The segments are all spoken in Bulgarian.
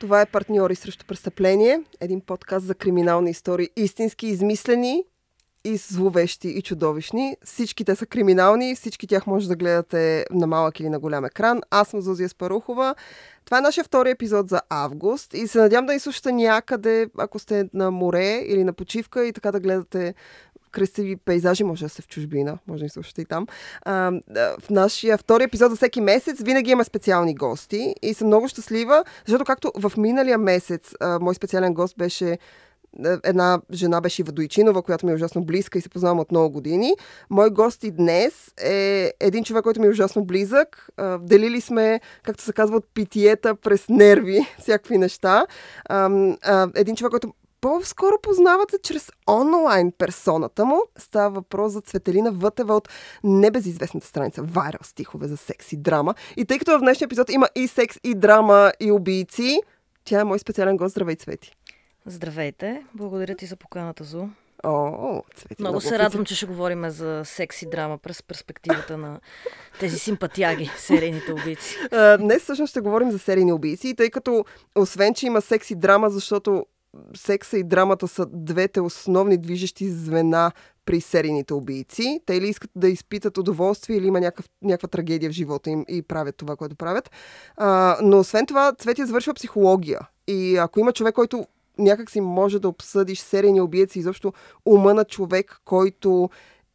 Това е партньори срещу престъпление. Един подкаст за криминални истории. Истински измислени и зловещи и чудовищни. Всички те са криминални, всички тях може да гледате на малък или на голям екран. Аз съм Зузия Спарухова. Това е нашия втори епизод за август и се надявам да изслушате някъде, ако сте на море или на почивка и така да гледате красиви пейзажи, може да се в чужбина, може да ни слушате и там. А, в нашия втори епизод за всеки месец винаги има специални гости и съм много щастлива, защото както в миналия месец а, мой специален гост беше една жена беше Ива Дойчинова, която ми е ужасно близка и се познавам от много години. Мой гост и днес е един човек, който ми е ужасно близък. Делили сме, както се казва, от питиета през нерви, всякакви неща. Един човек, който по-скоро познавате чрез онлайн персоната му. Става въпрос за Цветелина Вътева от небезизвестната страница Viral стихове за секс и драма. И тъй като в днешния епизод има и секс, и драма, и убийци, тя е мой специален гост. Здравей, Цвети! Здравейте! Благодаря ти за поканата, Зу. О, цвети, много, много се радвам, че ще говорим за секси драма през перспективата на тези симпатяги, серийните убийци. днес всъщност ще говорим за серийни убийци, тъй като освен, че има секси драма, защото секса и драмата са двете основни движещи звена при серийните убийци. Те или искат да изпитат удоволствие, или има някакъв, някаква трагедия в живота им и правят това, което правят. А, но освен това, Цвети завършва психология. И ако има човек, който някак си може да обсъдиш серийни убиеци, изобщо ума на човек, който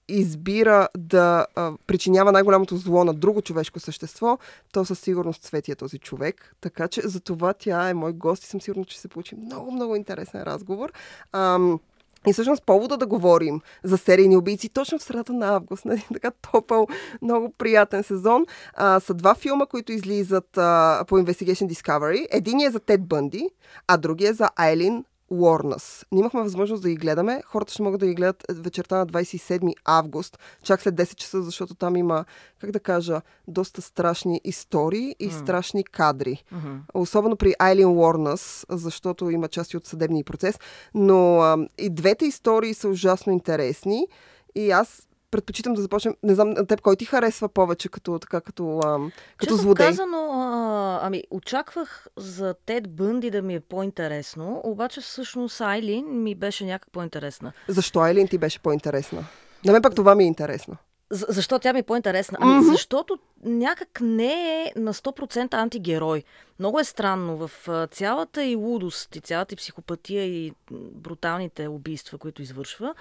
избира да а, причинява най-голямото зло на друго човешко същество, то със сигурност Цвети е този човек. Така че за това тя е мой гост и съм сигурна, че се получи много, много интересен разговор. Ам, и всъщност повода да говорим за серийни убийци точно в средата на август, нали, така топъл, много приятен сезон, а, са два филма, които излизат а, по Investigation Discovery. Единият е за Тед Бънди, а другия е за Айлин Уорнас. Ние имахме възможност да ги гледаме. Хората ще могат да ги гледат вечерта на 27 август, чак след 10 часа, защото там има, как да кажа, доста страшни истории и mm. страшни кадри. Mm-hmm. Особено при Айлин Уорнас, защото има части от съдебния процес. Но а, и двете истории са ужасно интересни. И аз предпочитам да започнем. Не знам, теб кой ти харесва повече като, така, като, а, като Честно злодей? казано, а, ами, очаквах за Тед Бънди да ми е по-интересно, обаче всъщност Айлин ми беше някак по-интересна. Защо Айлин ти беше по-интересна? На мен пък това ми е интересно. За, защо тя ми е по-интересна? Ами, mm-hmm. защото някак не е на 100% антигерой. Много е странно в цялата и лудост, и цялата и психопатия, и бруталните убийства, които извършва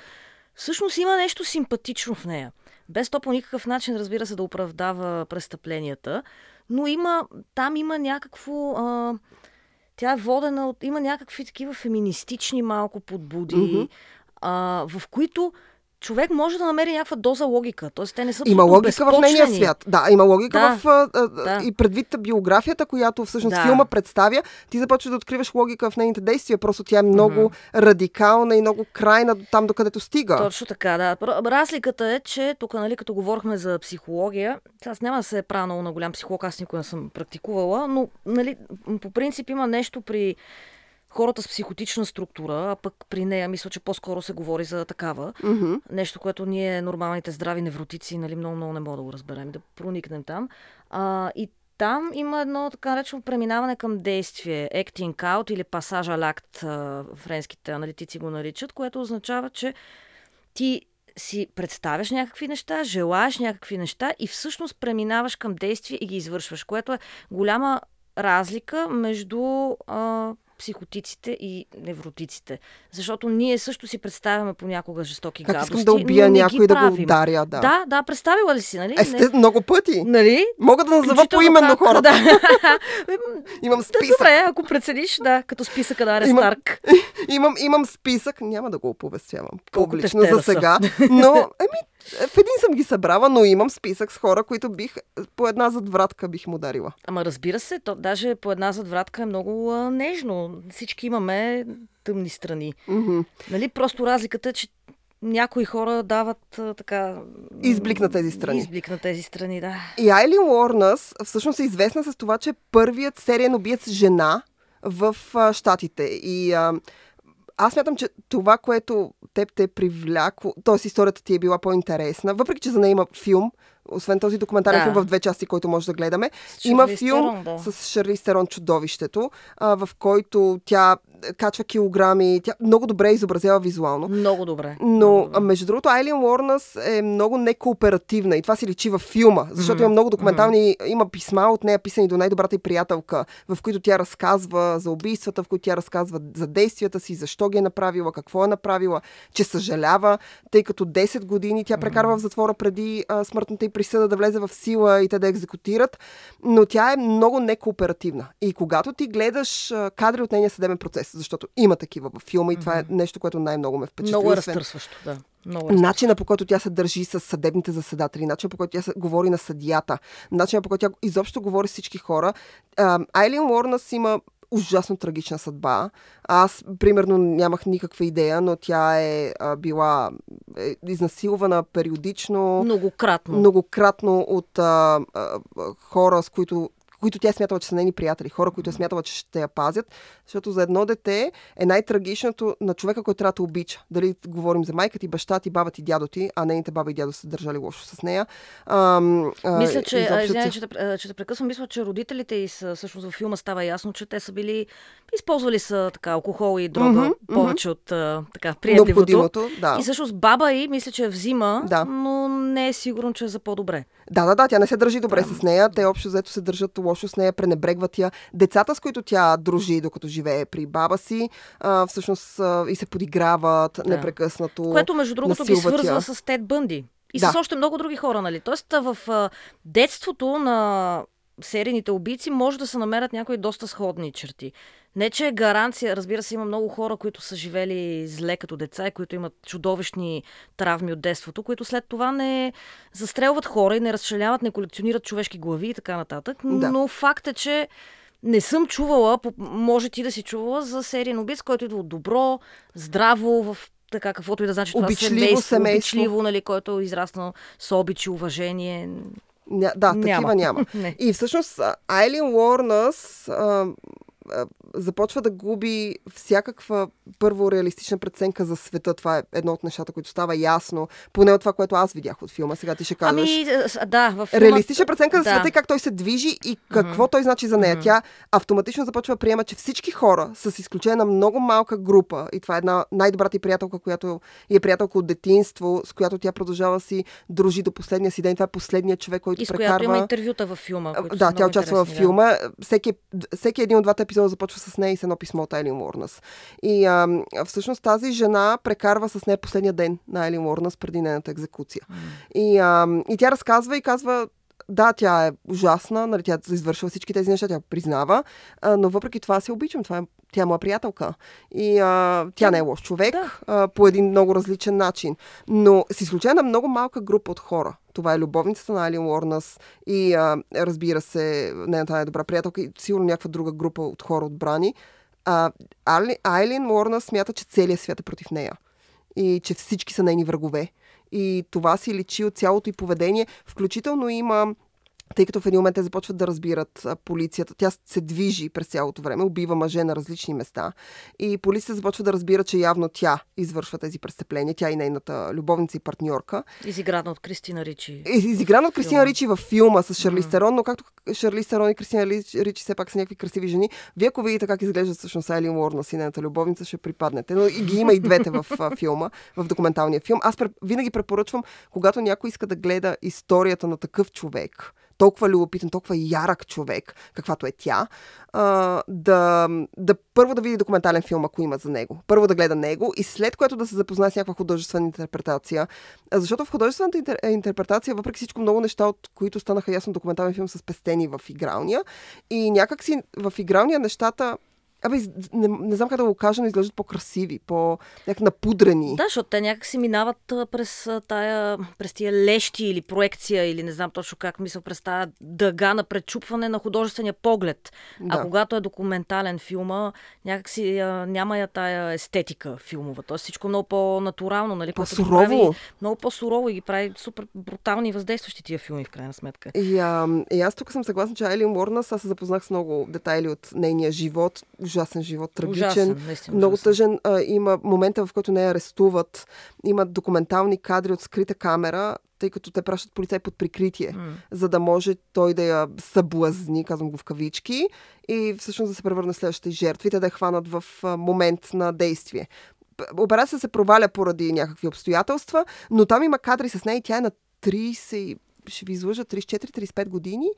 всъщност има нещо симпатично в нея. Без то по никакъв начин, разбира се, да оправдава престъпленията, но има, там има някакво... А, тя е водена от... Има някакви такива феминистични малко подбуди, mm-hmm. а, в които човек може да намери някаква доза логика. Тоест, те не са Има логика безпочвени. в нейния свят. Да, има логика да, в. А, да. И предвид биографията, която всъщност да. филма представя, ти започваш да откриваш логика в нейните действия. Просто тя е много mm-hmm. радикална и много крайна там, докъдето стига. Точно така, да. Разликата е, че тук, нали, като говорихме за психология, аз няма да се правя много на голям психолог, аз никога не съм практикувала, но нали, по принцип има нещо при хората с психотична структура, а пък при нея мисля, че по-скоро се говори за такава. Mm-hmm. Нещо, което ние, нормалните здрави невротици, нали, много, много не можем да го разберем, да проникнем там. А, и там има едно така наречено преминаване към действие, acting out или пасажа лакт, френските аналитици го наричат, което означава, че ти си представяш някакви неща, желаеш някакви неща и всъщност преминаваш към действие и ги извършваш, което е голяма разлика между а, психотиците и невротиците. Защото ние също си представяме понякога жестоки как гадости, искам да убия някой да го ударя, да. Да, да, представила ли си, нали? Е, сте много пъти. Нали? Мога да назова поименно как, хората. Да. имам списък. Добре, ако прецениш, да, като списъка да имам, Старк. имам, имам списък, няма да го оповестявам публично за сега, но, еми, в един съм ги събрала, но имам списък с хора, които бих по една задвратка бих му дарила. Ама разбира се, то, даже по една задвратка е много а, нежно. Всички имаме тъмни страни. Mm-hmm. Нали? Просто разликата е, че някои хора дават а, така... Изблик на тези страни. Изблик на тези страни, да. И Айли Уорнас всъщност е известна с това, че е първият сериен убиец жена в а, Штатите. И а, аз мятам, че това, което теб те е привлякло, т.е. историята ти е била по-интересна, въпреки че за нея има филм, освен този документален Да. филм в две части, който може да гледаме. С Има филм Терон, да. с Шарли Стерон Чудовището, а, в който тя качва килограми, тя много добре изобразява визуално. Много добре. Но, Много добре. между другото, Айлин Уорнас е много некооперативна и това си личи във филма, защото има много документални, има писма от нея, писани до най-добрата й приятелка, в които тя разказва за убийствата, в които тя разказва за действията си, защо ги е направила, какво е направила, че съжалява, тъй като 10 години тя прекарва в затвора преди а, смъртната й присъда да влезе в сила и те да екзекутират, но тя е много некооперативна. И когато ти гледаш кадри от нейния съдебен процес, защото има такива във филма и това е нещо, което най-много ме впечатли. Много е разтърсващо, да. Много е. Начина по който тя се държи с съдебните заседатели, начина по който тя се говори на съдията, начина по който тя изобщо говори с всички хора. Айлин Уорнас има ужасно трагична съдба. Аз, примерно, нямах никаква идея, но тя е а, била е, изнасилвана периодично, Многократно. многократно от а, а, хора, с които които тя е смятала, че са нейни приятели, хора, които е смятала, че ще я пазят, защото за едно дете е най-трагичното на човека, който трябва да обича. Дали говорим за майка ти, баща ти, баба ти, дядо ти, а нейните баба и дядо са държали лошо с нея. А, Мисля, че, изобщо ця- че, те- че те прекъсвам, мисля, че родителите и са, всъщност във филма става ясно, че те са били, използвали са така алкохол и дрога Мгм, повече от а, така приемливото. Да. И всъщност баба и мисля, че я взима, Да. но не е сигурно, че е за по-добре. Да, да, да, тя не се държи добре с нея. Те общо взето се държат лошо с нея, пренебрегват я. Децата, с които тя дружи, докато живее при баба си, а, всъщност а, и се подиграват непрекъснато. Което, между другото, ги свързва я. с Тед Бънди. И Да. с още много други хора, нали? Тоест, в детството на серийните убийци може да се намерят някои доста сходни черти. Не, че е гаранция, разбира се, има много хора, които са живели зле като деца и които имат чудовищни травми от детството, които след това не застрелват хора и не разшаляват, не колекционират човешки глави и така нататък. Да. Но факт е, че не съм чувала, може ти да си чувала за сериен убийц, който идва от добро, здраво, в така каквото и да значи това Обичливо семейство, семейство. обичливо, нали, който е израснал с обич и уважение. Ня, да, Няма. такива няма. И всъщност Айлин Уорнас а, започва да губи всякаква първо реалистична преценка за света. Това е едно от нещата, които става ясно. Поне от това, което аз видях от филма. Сега ти ще кажеш. Ами, а, с- да, във филма... Реалистична преценка за да. света и как той се движи и какво той значи за нея. Тя автоматично започва да приема, че всички хора, с изключение на много малка група, и това е една най-добрата и приятелка, която е приятелка от детинство, с която тя продължава си дружи до последния си ден. Това е последният човек, който И с която прекарва. има интервюта във филма. Да, тя участва в интересни, да. филма. Всеки, всеки един от двата епизода започва с нея и с едно писмо от Айлин Уорнас. И а, всъщност тази жена прекарва с нея последния ден на Айлин Уорнас преди нейната екзекуция. И, а, и тя разказва и казва, да, тя е ужасна, нали, тя извършила всички тези неща, тя признава, а, но въпреки това се обичам. Това е, тя е моя приятелка. И а, тя не е лош човек Да. а, по един много различен начин. Но с изключение на много малка група от хора. Това е любовницата на Айлин Уорнас и а, разбира се, нейната най-добра приятелка и сигурно някаква друга група от хора отбрани. А, Айлин Уорнас смята, че целият свят е против нея и че всички са нейни врагове. И това си личи от цялото и поведение. Включително има тъй като в един момент те започват да разбират полицията. Тя се движи през цялото време, убива мъже на различни места. И полицията започва да разбира, че явно тя извършва тези престъпления. Тя и нейната любовница и партньорка. Изиграна от Кристина Ричи. Изиграна от Кристина. Ричи във филма с Шарли Стерон, но както Шарли Стерон и Кристина Рич- Ричи все пак са някакви красиви жени, вие ако видите как изглеждат всъщност Айлин Уорнас и нейната любовница, ще припаднете. Но и ги има и двете в филма, в документалния филм. Аз винаги препоръчвам, когато някой иска да гледа историята на такъв човек, толкова любопитен, толкова ярък човек, каквато е тя, а, да, да първо да види документален филм, ако има за него. Първо да гледа него и след което да се запознае с някаква художествена интерпретация. Защото в художествената интер, интерпретация, въпреки всичко много неща, от които станаха ясно документален филм, са спестени в игралния. И някакси в игралния нещата Абе, не, не знам как да го кажа, но изглеждат по-красиви, по-някак напудрени. Да, защото те някак си минават а, през а, тая, през тия лещи или проекция, или не знам точно как мисля, през тая дъга на пречупване на художествения поглед. А Да. когато е документален филма, някак си а, няма я тая естетика филмова. Тоест всичко много по-натурално, нали? По-сурово. прави Много по-сурово и ги прави супер брутални и въздействащи тия филми, в крайна сметка. И, а, и аз тук съм съгласна, че Айлин Уорнас, аз се запознах с много детайли от нейния живот. Ужасен живот, трагичен, Ужасен, наистина много ужасен. тъжен. А, има момента, в който не я арестуват. Има документални кадри от скрита камера, тъй като те пращат полицай под прикритие, М. за да може той да я съблазни, казвам го в кавички, и всъщност да се превърне в следващите жертви, те да я хванат в момент на действие. Операция се проваля поради някакви обстоятелства, но там има кадри с нея и тя е на 30, и- ще ви излъжа, 34-35 години.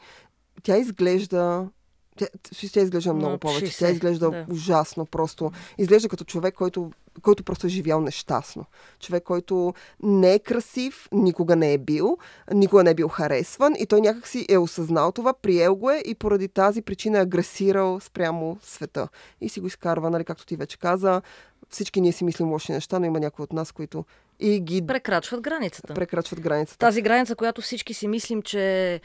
Тя изглежда тя, тя изглежда много повече. 60, Тя изглежда да. ужасно. Просто изглежда като човек, който, който просто е живял нещастно. Човек, който не е красив, никога не е бил, никога не е бил харесван и той някак си е осъзнал това, приел го е и поради тази причина е агресирал спрямо света. И си го изкарва, нали, както ти вече каза. Всички ние си мислим лоши неща, но има някои от нас, които и ги Прекрачват границата. прекрачват границата. Тази граница, която всички си мислим, че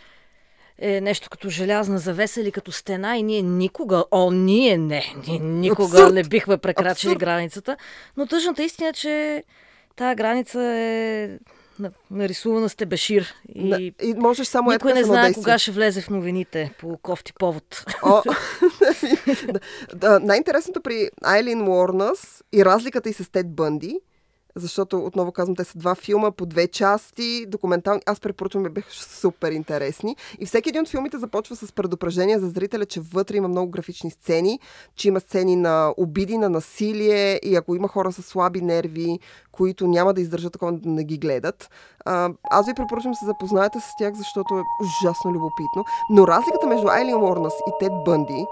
е нещо като желязна завеса или като стена и ние никога, о, ние не, ние никога Абсурд! не бихме прекрачили Абсурд! границата. Но тъжната истина е, че тая граница е на- нарисувана с тебешир и На- и можеш само никой не знае кога ще влезе в новините по кофти повод. О, да, най-интересното при Айлин Уорнас и разликата и с Тед Бънди, защото, отново казвам, те са два филма по две части, документални. Аз препоръчвам, бяха супер интересни. И всеки един от филмите започва с предупреждение за зрителя, че вътре има много графични сцени, че има сцени на обиди, на насилие и ако има хора с слаби нерви, които няма да издържат такова да не ги гледат. Аз ви препоръчвам да се запознаете с тях, защото е ужасно любопитно. Но разликата между Айлин Уорнас и Тед Бънди,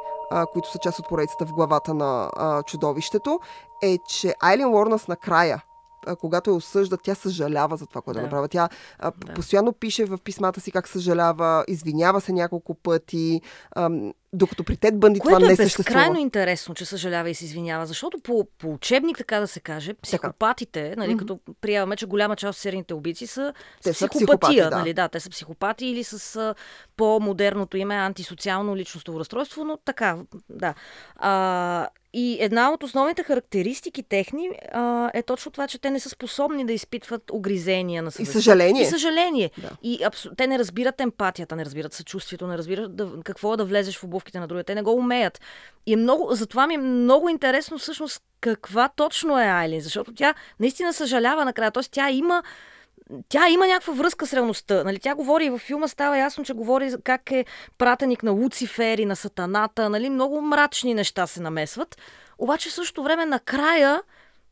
които са част от поредицата в главата на а, чудовището, е, че Айлин Уорнас накрая когато я осъждат, тя съжалява за това, което да. Направя. Тя Да. постоянно пише в писмата си как съжалява, извинява се няколко пъти, ам, докато при Тед Бънди това Което не е съществува. безкрайно интересно, че съжалява и се извинява, защото по, по учебник, така да се каже, психопатите, нали, Мгм. като приемаме, че голяма част от серийните убийци са Те с са психопатия. психопати, да. нали, да, те са психопати или с а, по-модерното име антисоциално личностово разстройство, но така, да. А, и една от основните характеристики техни а, е точно това, че те не са способни да изпитват огризения на И съвестта. съжаление. И съжаление. Да. И абсо... те не разбират емпатията, не разбират съчувствието, не разбират да... какво е да влезеш в обувките на другия. Те не го умеят. И е много... затова ми е много интересно всъщност каква точно е Айлин, защото тя наистина съжалява накрая. Тоест тя има тя има някаква връзка с реалността. Нали? Тя говори и във филма става ясно, че говори как е пратеник на Луцифер и на Сатаната. Нали? Много мрачни неща се намесват. Обаче в същото време накрая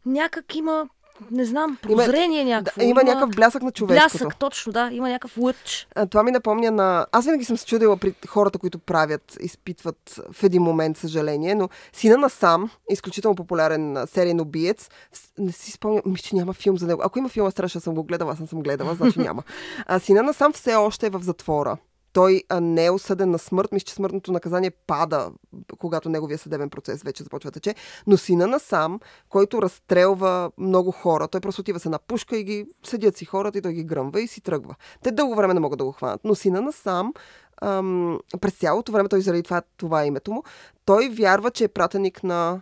някак има, не знам, Има- прозрение някакво. Да, има някакъв блясък на човешкото. Блясък, точно, да. Има някакъв лъч. А, Това ми напомня на... Аз винаги съм се чудила при хората, които правят, изпитват в един момент съжаление, но сина на Сам, изключително популярен сериен убиец, не си спомням, мисля, че няма филм за него. Ако има филм, аз трябваше да съм го гледала, аз не съм гледала, значи няма. А, сина на Сам все още е в затвора. Той не е осъден на смърт. Мисля, че смъртното наказание пада, когато неговия съдебен процес вече започва тече. Но сина на сам, който разстрелва много хора, той просто отива с една пушка и ги седят си хората и той ги гръмва и си тръгва. Те дълго време не могат да го хванат. Но сина на сам, ам, през цялото време, той заради това, това е името му, той вярва, че е пратеник на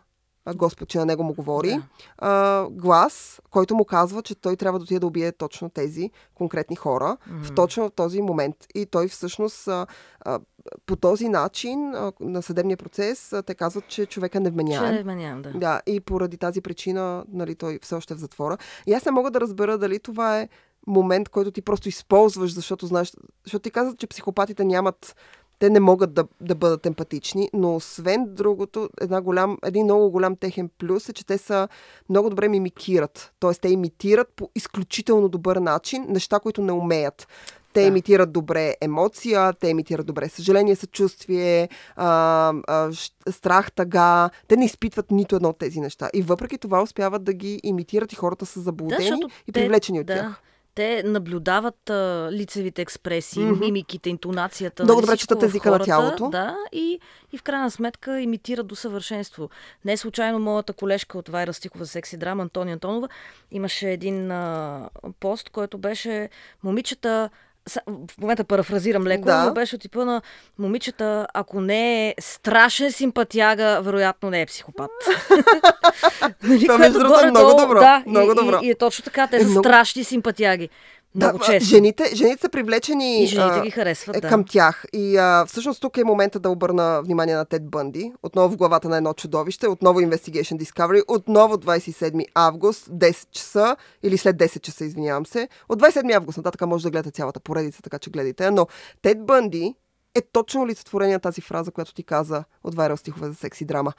Господ, че на него му говори. Да. А, глас, който му казва, че той трябва да отиде да убие точно тези конкретни хора в точно този момент. И той всъщност а, а, по този начин а, на съдебния процес а, те казват, че човека не Ще вменяем. не вменявам, да. Да, и поради тази причина нали, той все още е в затвора. И аз не мога да разбера дали това е момент, който ти просто използваш, защото знаеш, защото ти казват, че психопатите нямат те не могат да, да бъдат емпатични, но освен другото, една голям, един много голям техен плюс е, че те са много добре мимикират. Тоест, те имитират по изключително добър начин неща, които не умеят. Те Да. имитират добре емоция, те имитират добре съжаление, съчувствие, а, а, страх, тъга. Те не изпитват нито едно от тези неща. И въпреки това успяват да ги имитират и хората са заблудени защото и те- привлечени от да. тях. Те наблюдават а, лицевите експресии, Мгм. мимиките, интонацията. Много добре четат езика на тялото. Да, и, и в крайна сметка имитират до съвършенство. Не случайно моята колежка от Вайра Стихова секси драма, Антония Антонова, имаше един а, пост, който беше момичета в момента парафразирам леко, Да. но беше от типа на момичета, ако не е страшен симпатяга, вероятно не е психопат. Нали, Това, между другото, е много добро. Да, Много и, добро. И, и е точно така, те Е, са много- страшни симпатяги. Много да, често. Жените, жените са привлечени И жените а, ги харесват, е, да. към тях. И а, всъщност тук е момента да обърна внимание на Тед Бънди. Отново в главата на едно чудовище, отново Investigation Discovery, отново 27 август, 10 часа, или след 10 часа, извинявам се. От 27 август нататък може да гледате цялата поредица, така че гледайте. Но Тед Бънди е точно олицетворение на тази фраза, която ти каза от Вайрал стихове за секси драма.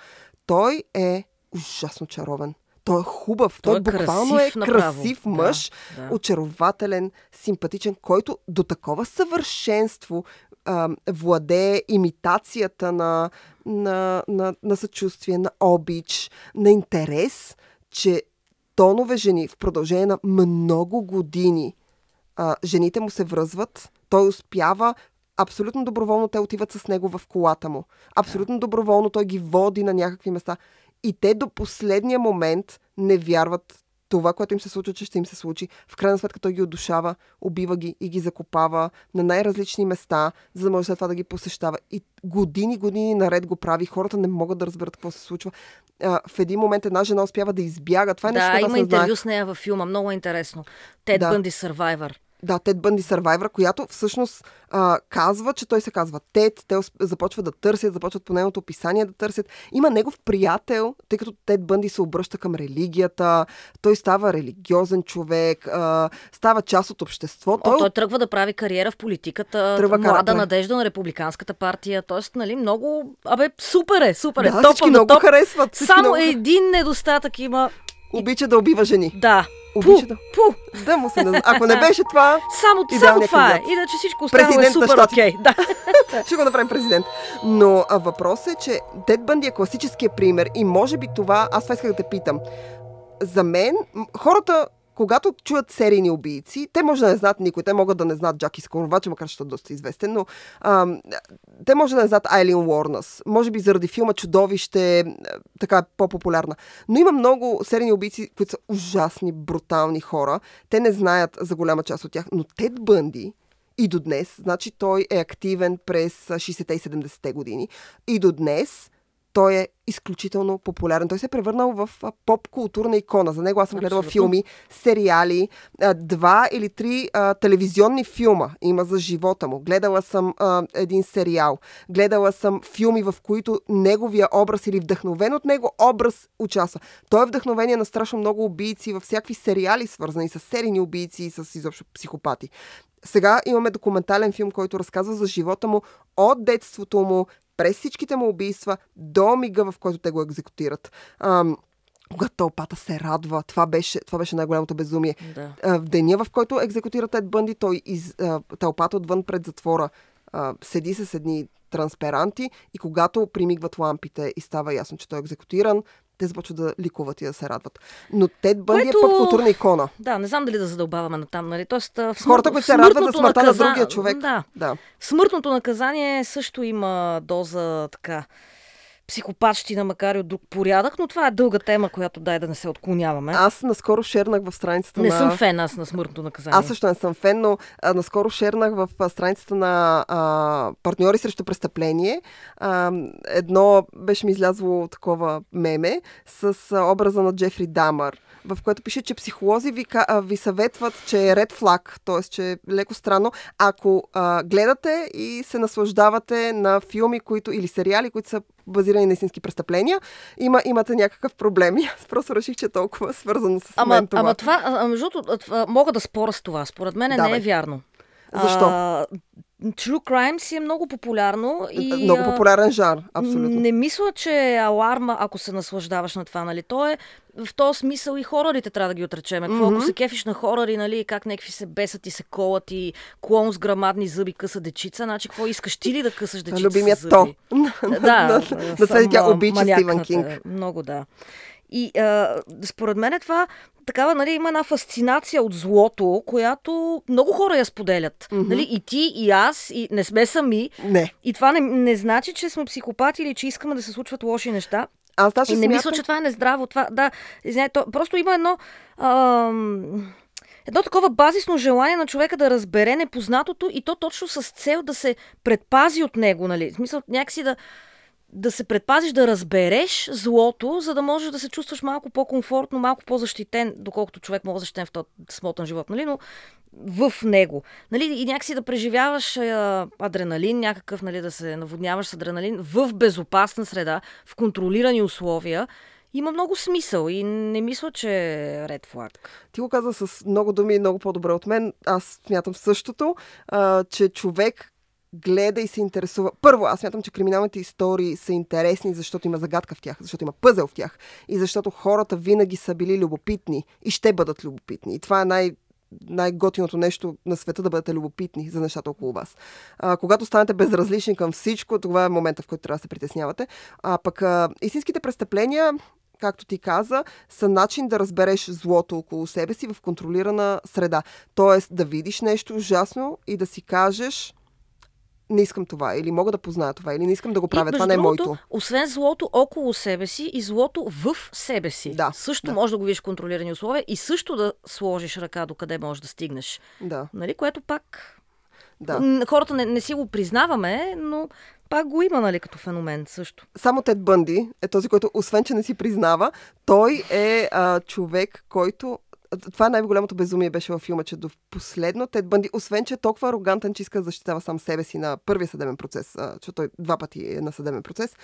Той е ужасно чаровен. Той е хубав. Той, Той е буквално красив е направо. красив Да, мъж, да. очарователен, симпатичен, който до такова съвършенство а, владее имитацията на, на, на, на съчувствие, на обич, на интерес, че тонове жени в продължение на много години а, жените му се връзват, той успява абсолютно доброволно те отиват с него в колата му. Абсолютно доброволно той ги води на някакви места. И те до последния момент не вярват това, което им се случва, че ще им се случи. В крайна сметка той ги удушава, убива ги и ги закопава на най-различни места, за да може след това да ги посещава. И години, години наред го прави. Хората не могат да разберат какво се случва. А, в един момент една жена успява да избяга. Това е нещо, Да, аз има интервю с нея във филма, много е интересно. Тед Да. Бънди Survivor. Да, Тед Бънди Survivor, която всъщност а, казва, че той се казва Тед. Те започват да търсят, започват по нейното описание да търсят. Има негов приятел, тъй като Тед Бънди се обръща към религията. Той става религиозен човек, а, става част от общество. О, той тръгва да прави кариера в политиката, Тръгва млада кара- да. надежда на републиканската партия. Тоест, нали, много... Абе, супер е, супер е. да, Топ много топ. харесват. Само много... един недостатък има. Обича да убива жени. Да. Обича Пу, да... пу. Да му се назна... Ако не беше това, Само, само това е. Иначе всичко останало е Президент супер окей. Да. ще го направим президент. Но а, въпросът е, че Тед Бънди е класическия пример и може би това, аз това исках да те питам. За мен, хората, когато чуят серийни убийци, те може да не знаят никой, те могат да не знаят Джаки Скоровача, макар че е доста известен, но ам, те може да не знаят Айлин Уорнас. Може би заради филма Чудовище, а, така е по-популярна. Но има много серийни убийци, които са ужасни, брутални хора. Те не знаят за голяма част от тях, но Тед Бънди, и до днес, значи той е активен през а, 60-те и 70-те години. И до днес той е изключително популярен. Той се е превърнал в поп-културна икона. За него аз съм гледала Абсолютно. филми, сериали, два или три а, телевизионни филма има за живота му. Гледала съм а, един сериал. Гледала съм филми, в които неговия образ или вдъхновен от него образ участва. Той е вдъхновение на страшно много убийци във всякакви сериали, свързани с серийни убийци и с изобщо психопати. Сега имаме документален филм, който разказва за живота му от детството му, през всичките му убийства, до мига, в който те го екзекутират. Ам, когато тълпата се радва, това беше, това беше най-голямото безумие. да. А, в деня, в който екзекутира Тед Бънди, той из, а, тълпата отвън пред затвора а, седи с едни трансперанти и когато примигват лампите и става ясно, че той е екзекутиран, те започват да ликуват и да се радват. Но Тед Бънди Което- е поп-културна икона. Да, не знам дали да задълбаваме на там, нали? Тоест, в смър... Хората, които се радват за смъртта на наказа- другия човек. Да. да. Смъртното наказание също има доза така психопатщина, макар и от друг порядък, но това е дълга тема, която дай да не се отклоняваме. Аз наскоро шернах в страницата не на... съм фен аз на смъртното наказание. Аз също не съм фен, но а, наскоро шернах в а, страницата на а, партньори срещу престъпление. А, едно беше ми излязло такова меме с а, образа на Джефри Дамър, в което пише, че психолози ви, а, ви съветват, че е ред флаг, т.е. че е леко странно, ако а, гледате и се наслаждавате на филми, които или сериали, които са базирани на истински престъпления, има, имате някакъв проблем. И аз просто реших, че е толкова свързано с Ама, мен това. ама това, а, между другото, мога да споря с това. Според мен не Давай. е вярно. Защо? А, True Crime си е много популярно и... Много а, популярен жар, абсолютно. Не мисля, че е аларма, ако се наслаждаваш на това, нали? То е в този смисъл и хорорите трябва да ги отречем. Какво, ако Мгм. се кефиш на хорари, нали, как някакви се бесат и се колат и клон с грамадни зъби къса дечица, значи какво искаш ти ли да късаш дечица Любимият с зъби? то. да, на, съм, на това тя а, обича маняк Стивън на Кинг. те. Много, да. И а, според мен е това такава, нали, има една фасцинация от злото, която много хора я споделят. Мгм. Нали, и ти, и аз, и не сме сами. Не. И това не, не значи, че сме психопати или че искаме да се случват лоши неща. Аз даже И не смятам... мисля, че това е нездраво. Това, да, извиняй, то, просто има едно... Ам, едно такова базисно желание на човека да разбере непознатото и то точно с цел да се предпази от него, нали? В смисъл, някакси да... да се предпазиш да разбереш злото, за да можеш да се чувстваш малко по-комфортно, малко по-защитен, доколкото човек може да защитен в този смотан живот, нали? но в него. Нали? И някакси да преживяваш а, адреналин, някакъв, нали, да се наводняваш с адреналин в безопасна среда, в контролирани условия, има много смисъл и не мисля, че е ред флаг. Ти го каза с много думи много по-добре от мен. Аз смятам същото, а, че човек гледа и се интересува. Първо, аз смятам, че криминалните истории са интересни, защото има загадка в тях, защото има пъзел в тях и защото хората винаги са били любопитни и ще бъдат любопитни. И това е най- най-готиното нещо на света да бъдете любопитни за нещата около вас. А, когато станете безразлични към всичко, това е момента, в който трябва да се притеснявате. А пък а, истинските престъпления, както ти каза, са начин да разбереш злото около себе си в контролирана среда. Тоест да видиш нещо ужасно и да си кажеш не искам това, или мога да позная това, или не искам да го правя, и, това не е другото, моето. Освен злото около себе си и злото в себе си. Да, също да. може да го видиш контролирани условия и също да сложиш ръка до къде можеш да стигнеш. Да, Нали? Което пак да. хората не, не си го признаваме, но пак го има нали, като феномен също. Само Тед Бънди е този, който, освен че не си признава, той е а, човек, който това най-голямото безумие беше във филма, че до последно Тед Бънди, освен че е толкова арогантен, че иска да защитава сам себе си на първия съдебен процес, защото той два пъти е на съдебен процес,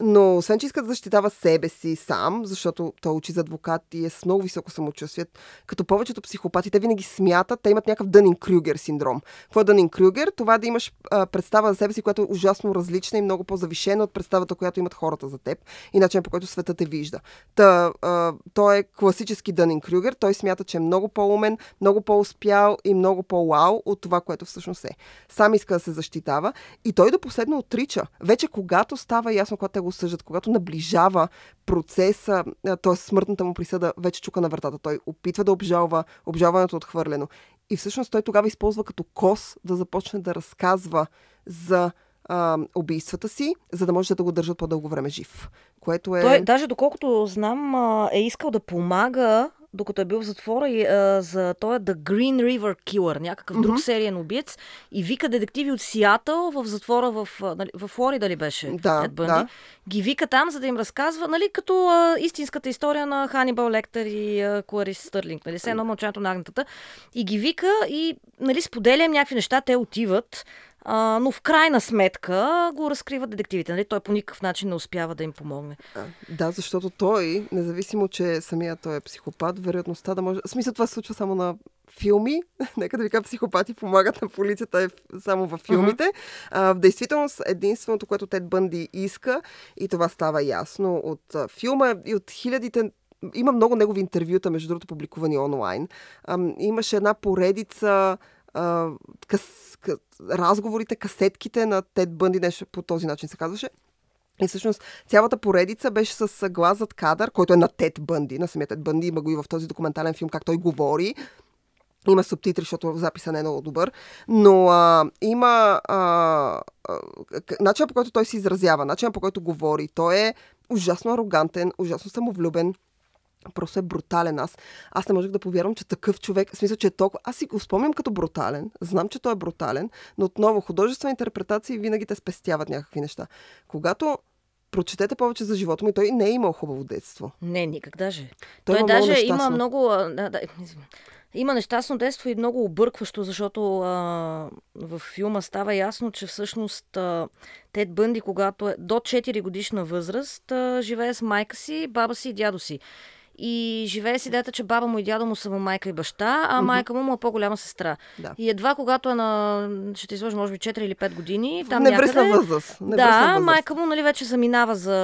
но освен, че иска да защитава себе си сам, защото той учи за адвокат и е с много високо самочувствие, като повечето психопати, те винаги смятат, те имат някакъв Дънин Крюгер синдром. Какво е Дънин Крюгер? Това да имаш представа за себе си, която е ужасно различна и много по-завишена от представата, която имат хората за теб и начин по който светът те вижда. Та, а, той е класически Дънин Крюгер. Той смята, че е много по-умен, много по-успял и много по-вау от това, което всъщност е. Сам иска да се защитава и той до последно отрича. Вече когато става ясно, когато те го съжат, когато наближава процеса, т.е. смъртната му присъда, вече чука на вратата. Той опитва да обжалва, обжалването е отхвърлено. И всъщност той тогава използва като кос да започне да разказва за убийствата си, за да може да го държат по-дълго време жив. Което е... Той, даже доколкото знам, е искал да помага докато е бил в затвора и, а, за той The Green River Killer, някакъв друг Мгм. сериен убиец и вика детективи от Сиатъл в затвора в, нали, в Флорида ли беше? Да, Тед Бънди? да. Ги вика там, за да им разказва, нали, като а, истинската история на Ханибал Лектър и а, Кларис Стърлинг, нали, все едно мълчането на агнетата. И ги вика и, нали, споделям някакви неща, те отиват, а, но в крайна сметка го разкриват детективите. Нали? Той по никакъв начин не успява да им помогне. А, Да, защото той, независимо, че самия той е психопат, вероятността да може... В смисъл, това се случва само на филми. Нека да ви кажа, психопати помагат на полицията е само във филмите. А, в действителност, единственото, което Тед Бънди иска, и това става ясно от а, филма и от хилядите има много негови интервюта, между другото, публикувани онлайн. Ам, имаше една поредица къс, къс, разговорите, касетките на Тед Бънди, нещо по този начин се казваше. И всъщност цялата поредица беше с глас зад кадър, който е на Тед Бънди, на самия Тед Бънди. Има го и в този документален филм, как той говори. Има субтитри, защото записа не е много добър. Но а, има начинът по който той се изразява, начинът по който говори. Той е ужасно арогантен, ужасно самовлюбен. Просто е брутален. Аз, аз не можех да повярвам, че такъв човек, в смисъл, че е толкова... Аз си го спомням като брутален, знам, че той е брутален, но отново художествена интерпретация винаги те спестяват някакви неща. Когато прочетете повече за живота му, и той не е имал хубаво детство. Не, никак даже. Той Той, има даже много има много... Да, да, има нещастно детство и много объркващо, защото а, в филма става ясно, че всъщност а, Тед Бънди, когато е до 4 годишна възраст, а, живее с майка си, баба си и дядо си. И живее с идеята, че баба му и дядо му са му майка и баща, а майка му му е по-голяма сестра. Да. И едва когато е на, ще те излъжа, може би 4 или 5 години, там Невръсна някъде... възраст. Невръсна Да, възраст. майка му нали, вече заминава за...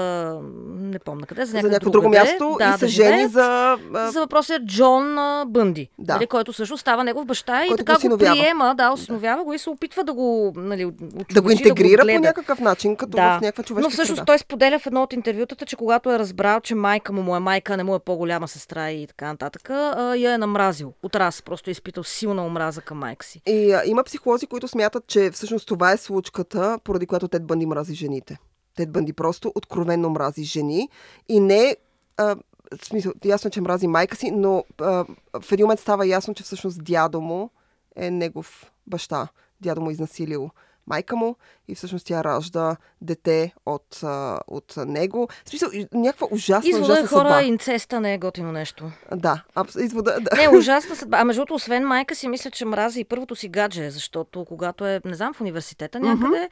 Не помня къде, за за някакво, някакво друго другаде. място да, и се да жени за... За въпроса е Джон Бънди, Да. нали, който също става негов баща и Който го така го, осиновява. приема, да, осиновява го и се опитва да го, нали, очовечи, да го интегрира гледа. по някакъв начин, като Да. в някаква човешка Но всъщност среда. той споделя в едно от интервютата, че когато е разбрал, че майка му, му е майка, не му е по-голяма сестра и така нататък, я е намразил от раз. Просто е изпитал силна омраза към майка си. И а, има психолози, които смятат, че всъщност това е случката, поради която Тед Бънди мрази жените. Тед Бънди просто откровенно мрази жени и не... А, смисъл, ясно, е, че мрази майка си, но а, в един момент става ясно, че всъщност дядо му е негов баща. Дядо му е изнасилил майка му и всъщност тя ражда дете от, а, от него. В смисъл, някаква ужасна, Извода ужасна хора, съдба. инцеста не е готино нещо. Да, абс... извода, да. Не, ужасна съдба. А между другото, освен майка си, мисля, че мрази и първото си гадже, защото когато е, не знам, в университета някъде,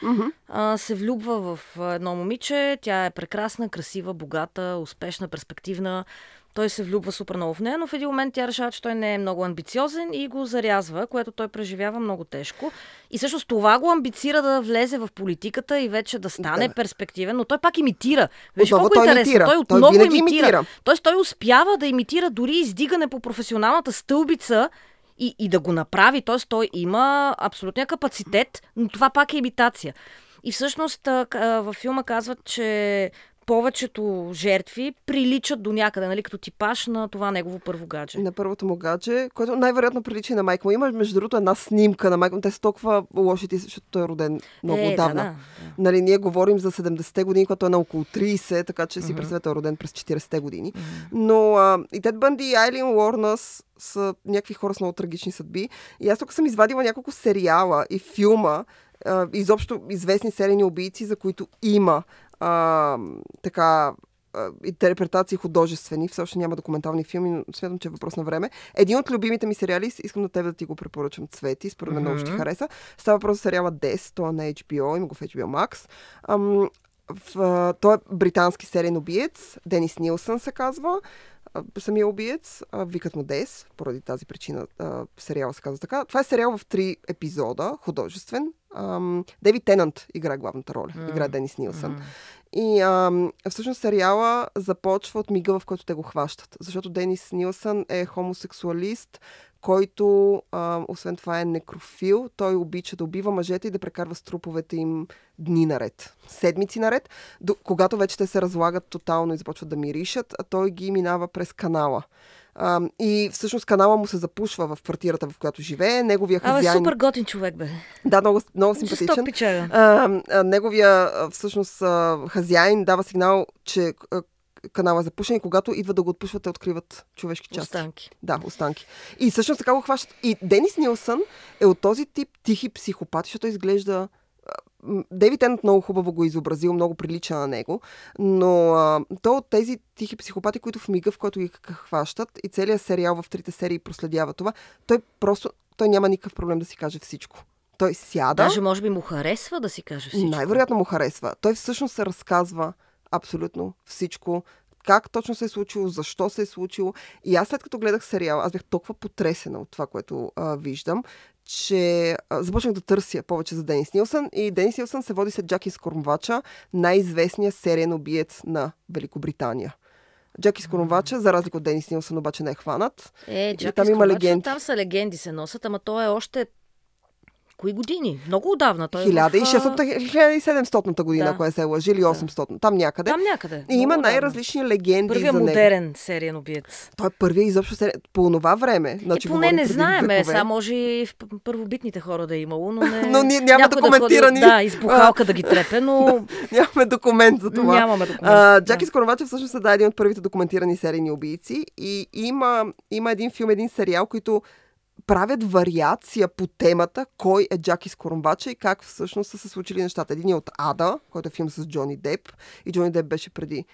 а, се влюбва в едно момиче. Тя е прекрасна, красива, богата, успешна, перспективна. Той се влюбва супер много в нея, но в един момент тя решава, че той не е много амбициозен и го зарязва, което той преживява много тежко. И всъщност това го амбицира да влезе в политиката и вече да стане Да. перспективен, но той пак имитира. Виж колко той интересно. имитира. Той Той отново винаги имитира. имитира. Тоест той успява да имитира дори издигане по професионалната стълбица и, и да го направи. Тоест той има абсолютния капацитет, но това пак е имитация. И всъщност във филма казват, че повечето жертви приличат до някъде, нали, като типаж на това негово първо гадже. на първото му гадже, което най-вероятно прилича на майка му. Има, между другото, една снимка на майка му. Те са толкова лоши, защото той е роден много е, отдавна. Да, да. Нали, ние говорим за 70-те години, когато е на около 30, така че си представете, е роден през 40-те години. Но а, и Тед Бънди и Айлин Уорнас са някакви хора с много трагични съдби. И аз тук съм извадила няколко сериала и филма, изобщо известни серийни убийци, за които има а, така интерпретации художествени. Все още няма документални филми, но смятам, че е въпрос на време. Един от любимите ми сериали, искам на теб да ти го препоръчам, Цвети, според мен много ще хареса. Става въпрос за сериала Дес, това е на HBO, има го в HBO Max. Ам, в, той е британски сериен убиец, Денис Нилсън се казва, самия убиец, а, викат му Дес, поради тази причина а, сериала се казва така. Това е сериал в три епизода, художествен. Ам, Дейвид Тенант играе главната роля, М. играе Денис Нилсън. М. И ам, всъщност сериала започва от мига, в който те го хващат. Защото Денис Нилсън е хомосексуалист, който, ам, освен това, е некрофил. Той обича да убива мъжете и да прекарва с труповете им дни наред, седмици наред. До, когато вече те се разлагат тотално и започват да миришат, а той ги минава през канала. Ам, и всъщност канала му се запушва в квартирата, в която живее. Неговия Абе, хазяин... супер готин човек, бе. Да, много, много симпатичен. А, а, неговия а, всъщност а, хазяин дава сигнал, че а, канала е запушен и когато идва да го отпушват, те откриват човешки части. Останки. Да, останки. И всъщност така го хващат. И Денис Нилсън е от този тип тихи психопати, защото изглежда... Дейвид Тенът много хубаво го е изобразил, много прилича на него, но а, то от тези тихи психопати, които в мига, в който ги хващат и целият сериал в трите серии проследява това, той просто той няма никакъв проблем да си каже всичко. Той сяда. Даже може би му харесва да си каже всичко. Най-вероятно му харесва. Той всъщност се разказва абсолютно всичко. Как точно се е случило, защо се е случило. И аз след като гледах сериал, аз бях толкова потресена от това, което а, виждам, че а, започнах да търся повече за Денис Нилсън. И Денис Нилсън се води след Джаки Скормвача, най-известният сериен убиец на Великобритания. Джаки Скормвача, за разлика от Денис Нилсън, обаче не е хванат. Е, И Джаки там има легенди. Там са легенди се носят, ама то е още... Кои години? Много отдавна. Той е в, 1600, 1700 година, Да. ако е се лъжи, или 800, там някъде. Там някъде. И има най-различни легенди Първия за него. модерен сериен убиец. Той е първия изобщо серия. По това време. Значи, е, поне не знаем, е, сега може и в първобитните хора да е имало, но не... Но ние няма някой документирани. Да, да, избухалка да ги трепе, но Нямаме документ за това. нямаме документ. А, Да. Джаки Скоровачев всъщност е да, един от първите документирани серийни убийци и има, има един филм, един сериал, които правят вариация по темата кой е Джаки Скоромбача и как всъщност са се случили нещата. Един е от Ада, който е филм с Джони Деп и Джони Деп беше преди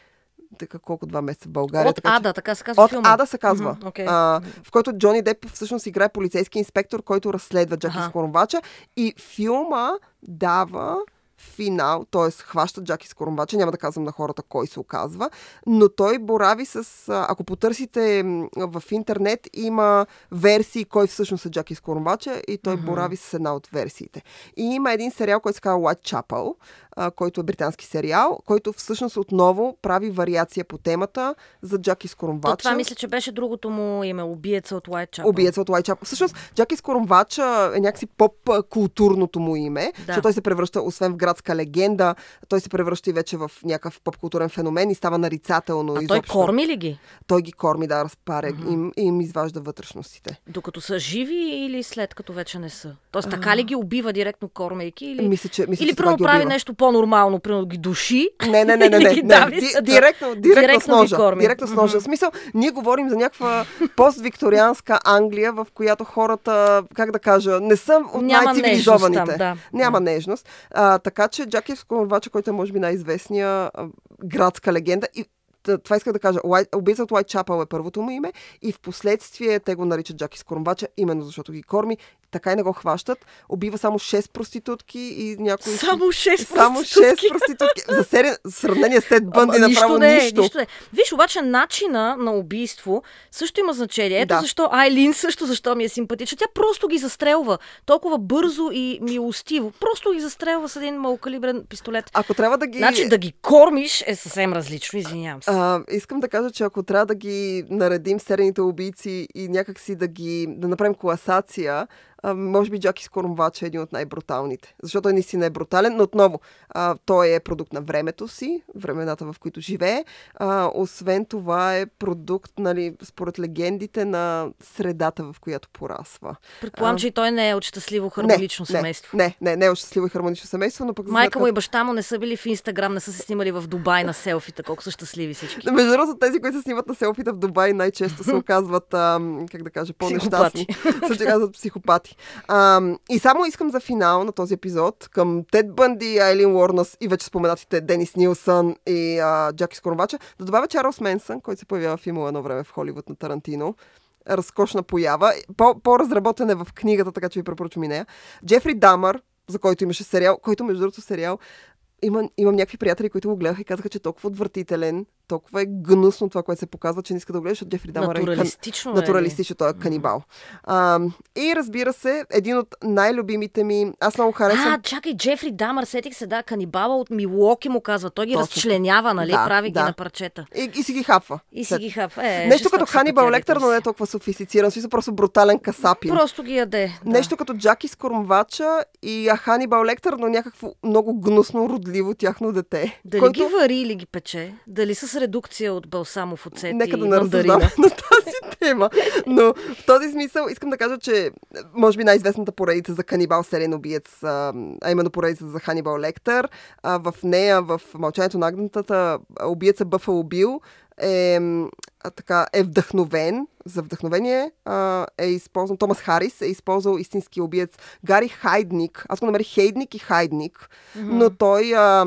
така колко два месеца в България. От така, че- Ада, така се казва От филма. Ада се казва. Мгм, окей. а, в който Джони Деп всъщност играе полицейски инспектор, който разследва Джаки. Скоромбача. И филма дава финал, т.е. хваща Джаки Скоромбача, няма да казвам на хората кой се оказва, но той борави с, ако потърсите в интернет, има версии кой всъщност е Джаки Скоромбача и той Мгм. борави с една от версиите. И има един сериал, който се казва Whitechapel, който е британски сериал, който всъщност отново прави вариация по темата за Джаки Скоромбача. То, това мисля, че беше другото му име, убиеца от Уайт Убиеца от Уайтчапел. Всъщност, Джаки Скоромвача е някакси поп-културното му име, Да. защото той се превръща, освен в град градска легенда. Той се превръща и вече в някакъв поп-културен феномен и става нарицателно. А той корми ли ги? Той ги корми, да, разпаря mm-hmm. им, и им изважда вътрешностите. Докато са живи или след като вече не са? Тоест така ли ги убива директно кормейки? Или, мисля, че, мисля, или че прави нещо по-нормално, примерно ги души? Не, не, не, не, не. не. Ди, директно, директно, директно с ножа. Директно с ножа. Mm-hmm. В смисъл, ние говорим за някаква пост-викторианска Англия, в която хората, как да кажа, не са от най-цивилизованите. Там, да. Няма нежност. А, така че Джаки Скоровача, който е може би най-известния градска легенда, и това исках да кажа. Убийца от Уайтчапъл е първото му име и в последствие те го наричат Джаки Скоромбача, именно защото ги корми. Така и не го хващат. Убива само 6 проститутки и някои... Само 6 Само 6 проститутки. За серия, сравнение с Тед Бънди Ама, направо нищо. Не, нищо. нищо не. Виж, обаче начина на убийство също има значение. Ето да. защо Айлин също защо ми е симпатична. Тя просто ги застрелва. Толкова бързо и милостиво. Просто ги застрелва с един малкалибрен пистолет. Ако трябва да ги... Значи да ги кормиш е съвсем различно, извинявам се. А, искам да кажа, че ако трябва да ги наредим серийните убийци и някакси да ги да направим класация, а, може би Джаки Скоромвач е един от най-бруталните. Защото той наистина е брутален, но отново а, той е продукт на времето си, времената в които живее. А, освен това е продукт, нали, според легендите, на средата, в която порасва. Предполагам, че и той не е от щастливо хармонично не, семейство. Не, не, не е от щастливо и хармонично семейство, но пък... Майка му и баща му не са били в Инстаграм, не са се снимали в Дубай на селфита, колко са щастливи всички. Между другото, тези, които се снимат на селфита в Дубай, най-често се оказват, а, как да кажа, по-нещастни. се казват психопати пъти. А, и само искам за финал на този епизод към Тед Бънди, Айлин Уорнас и вече споменатите Денис Нилсън и а, Джаки Скоровача, да добавя Чарлз Менсън, който се появява в филма едно време в Холивуд на Тарантино разкошна поява. По, по-разработен е в книгата, така че ви препоръчвам и нея. Джефри Дамър, за който имаше сериал, който между другото сериал имам, имам някакви приятели, които го гледаха и казаха, че е толкова отвратителен, толкова е гнусно това, което се показва, че не иска да го гледаш, защото Джефри Дамър е натуралистично, е натуралистично, той е канибал. А, и разбира се, един от най-любимите ми, аз много харесвам... А, чакай, Джефри Дамър, сетих се, да, канибала от Милуоки му казва, той ги Точно. разчленява, нали, да, прави да. ги на парчета. И, и си ги хапва. И си ги хапва. Е, Нещо като Ханибал Лектър, но не е толкова софистициран, смисъл просто брутален касапин. Просто ги яде. Да. Нещо като Джаки Скормвача и Ханибал Лектър, но някакво много гнусно, родливо тяхно дете. Дали който... ги вари или ги пече? Дали с редукция от балсамов оцет Нека да не разсъждаваме на тази тема. Но в този смисъл искам да кажа, че може би най-известната поредица за канибал сериен убиец, а, именно поредица за Ханибал Лектър. А, в нея, в Мълчанието на агнетата, убиеца Бъфало Бил е, а, така, е вдъхновен, за вдъхновение а, е използван, Томас Харис е използвал истински убиец Гари Хайдник. Аз го намерих Хейдник и Хайдник, mm-hmm. но той а,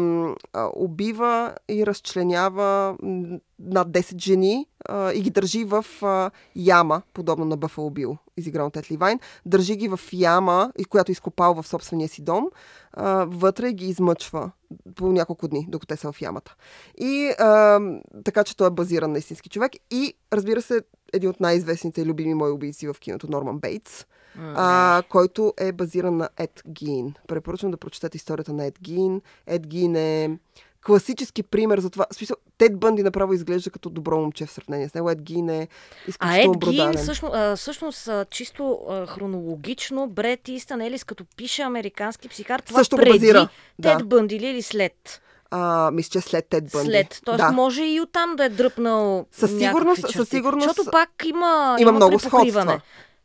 а, убива и разчленява над 10 жени а, и ги държи в а, яма, подобно на Бъфало Бил, изигран от Етли Вайн. Държи ги в яма, която изкопал в собствения си дом. А, вътре ги измъчва по няколко дни, докато те са в ямата. И а, така, че той е базиран на истински човек. И, разбира се, един от най-известните и любими мои убийци в киното, Норман Бейтс, mm-hmm. а, който е базиран на Ед Гин. Препоръчвам да прочетете историята на Ед Гин. Ед Гин е класически пример за това. Смисъл, Тед Бънди направо изглежда като добро момче в сравнение с него. Ед Гин е изключително А Ед Гин всъщност, всъщност чисто хронологично Бред Истън Елис, като пише американски психар, това Също преди базира. Тед да. Бънди ли или след? А, мисля, че след Тед Бънди. След. Тоест да. може и оттам да е дръпнал Със сигурност, със сигурност. Защото пак има, има, има много сходства.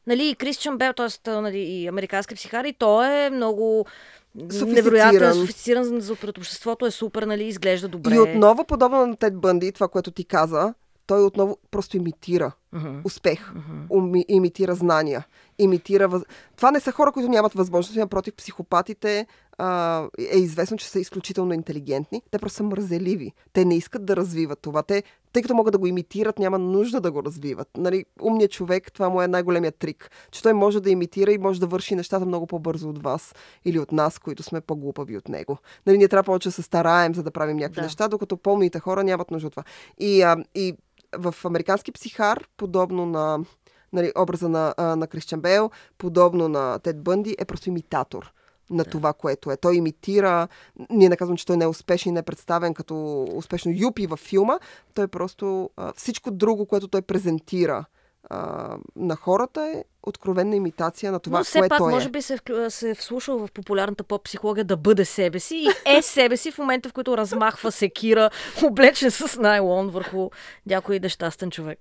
Нали, и Кристиан Бел, т.е. Нали, и американски психар, и той е много невероятен, софистициран за обществото, е супер, нали, изглежда добре. И отново, подобно на Тед Бънди, това, което ти каза, той отново просто имитира uh-huh. успех, uh-huh. Уми, имитира знания, имитира... Въз... Това не са хора, които нямат възможност, напротив, психопатите а, е известно, че са изключително интелигентни. Те просто са мързеливи. Те не искат да развиват това. Те, тъй като могат да го имитират, няма нужда да го развиват. Нали, умният човек, това му е най-големият трик. Че той може да имитира и може да върши нещата много по-бързо от вас или от нас, които сме по-глупави от него. Нали, ние трябва повече да се стараем, за да правим някакви да. неща, докато помните хора нямат нужда от това. И, а, и в американски психар, подобно на нали, образа на, на Кристиан Бейл, подобно на Тед Бънди, е просто имитатор на да. това, което е. Той имитира, ние не казвам, че той не е успешен и не е представен като успешно юпи във филма, той просто а, всичко друго, което той презентира а, на хората е откровенна имитация на това, Но все което пак, е. може би се, вклю- се е вслушал в популярната поп-психология да бъде себе си и е себе си в момента, в който размахва секира, облечен с найлон върху някой нещастен човек.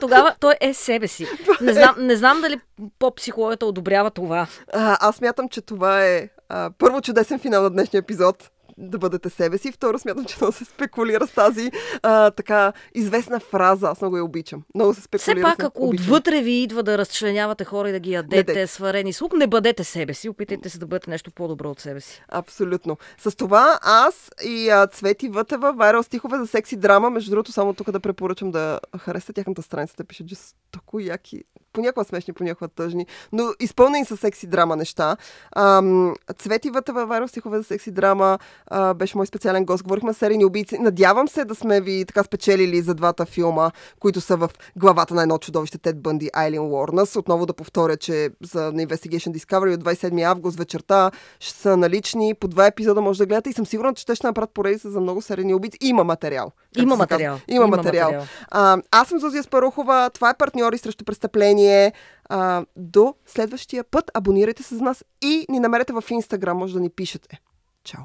Тогава той е себе си. Не знам, не знам дали поп-психологията одобрява това. А, аз мятам, че това е а, първо чудесен финал на днешния епизод да бъдете себе си. Второ, смятам, че много се спекулира с тази а, така известна фраза. Аз много я обичам. Много се спекулира Все пак, с ако Обичам. отвътре ви идва да разчленявате хора и да ги ядете дайте. сварени с лук, не бъдете себе си. Опитайте се да бъдете нещо по-добро от себе си. Абсолютно. С това аз и а, Цвети Вътева, вайрал стихове за секси драма. Между другото, само тук да препоръчам да харесате тяхната страница. Те пишат жестоко яки, понякога смешни, понякога тъжни, но изпълнени с секси драма неща. Ам, Цвети Вътева, вайрал стихове за секси драма, а, беше мой специален гост. Говорихме за серийни убийци. Надявам се да сме ви така спечелили за двата филма, които са в главата на едно чудовище Тед Бънди, Айлин Уорнас. Отново да повторя, че за на Investigation Discovery от 27 август вечерта ще са налични. По два епизода може да гледате и съм сигурна, че те ще направят поредица за много серийни убийци. Има материал. Има материал. Има, Има материал. материал. А, аз съм Зузия Спарухова. Това е партньори срещу престъпление. А, до следващия път абонирайте се за нас и ни намерете в Инстаграм. Може да ни пишете. Чао!